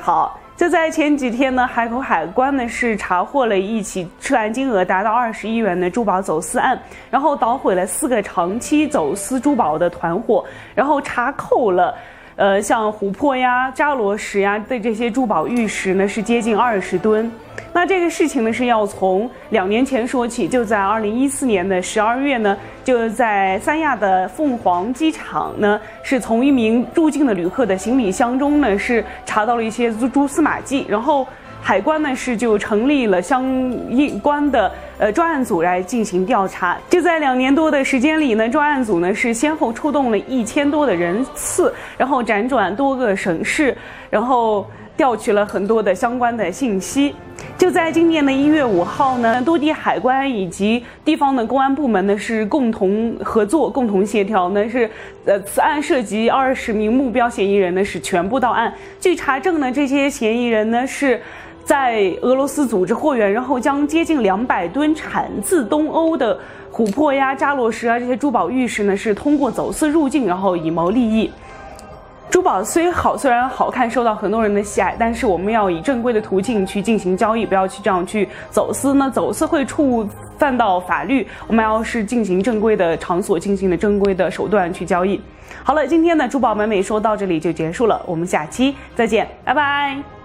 好。就在前几天呢，海口海关呢是查获了一起涉案金额达到二十亿元的珠宝走私案，然后捣毁了四个长期走私珠宝的团伙，然后查扣了。呃，像琥珀呀、扎罗石呀的这些珠宝玉石呢，是接近二十吨。那这个事情呢，是要从两年前说起。就在二零一四年的十二月呢，就在三亚的凤凰机场呢，是从一名入境的旅客的行李箱中呢，是查到了一些蛛蛛丝马迹，然后。海关呢是就成立了相应关的呃专案组来进行调查。就在两年多的时间里呢，专案组呢是先后出动了一千多的人次，然后辗转多个省市，然后调取了很多的相关的信息。就在今年的一月五号呢，多地海关以及地方的公安部门呢是共同合作、共同协调呢是呃此案涉及二十名目标嫌疑人呢是全部到案。据查证呢，这些嫌疑人呢是。在俄罗斯组织货源，然后将接近两百吨产自东欧的琥珀呀、扎罗石啊这些珠宝玉石呢，是通过走私入境，然后以谋利益。珠宝虽好，虽然好看，受到很多人的喜爱，但是我们要以正规的途径去进行交易，不要去这样去走私那。走私会触犯到法律，我们要是进行正规的场所，进行的正规的手段去交易。好了，今天的珠宝美美说到这里就结束了，我们下期再见，拜拜。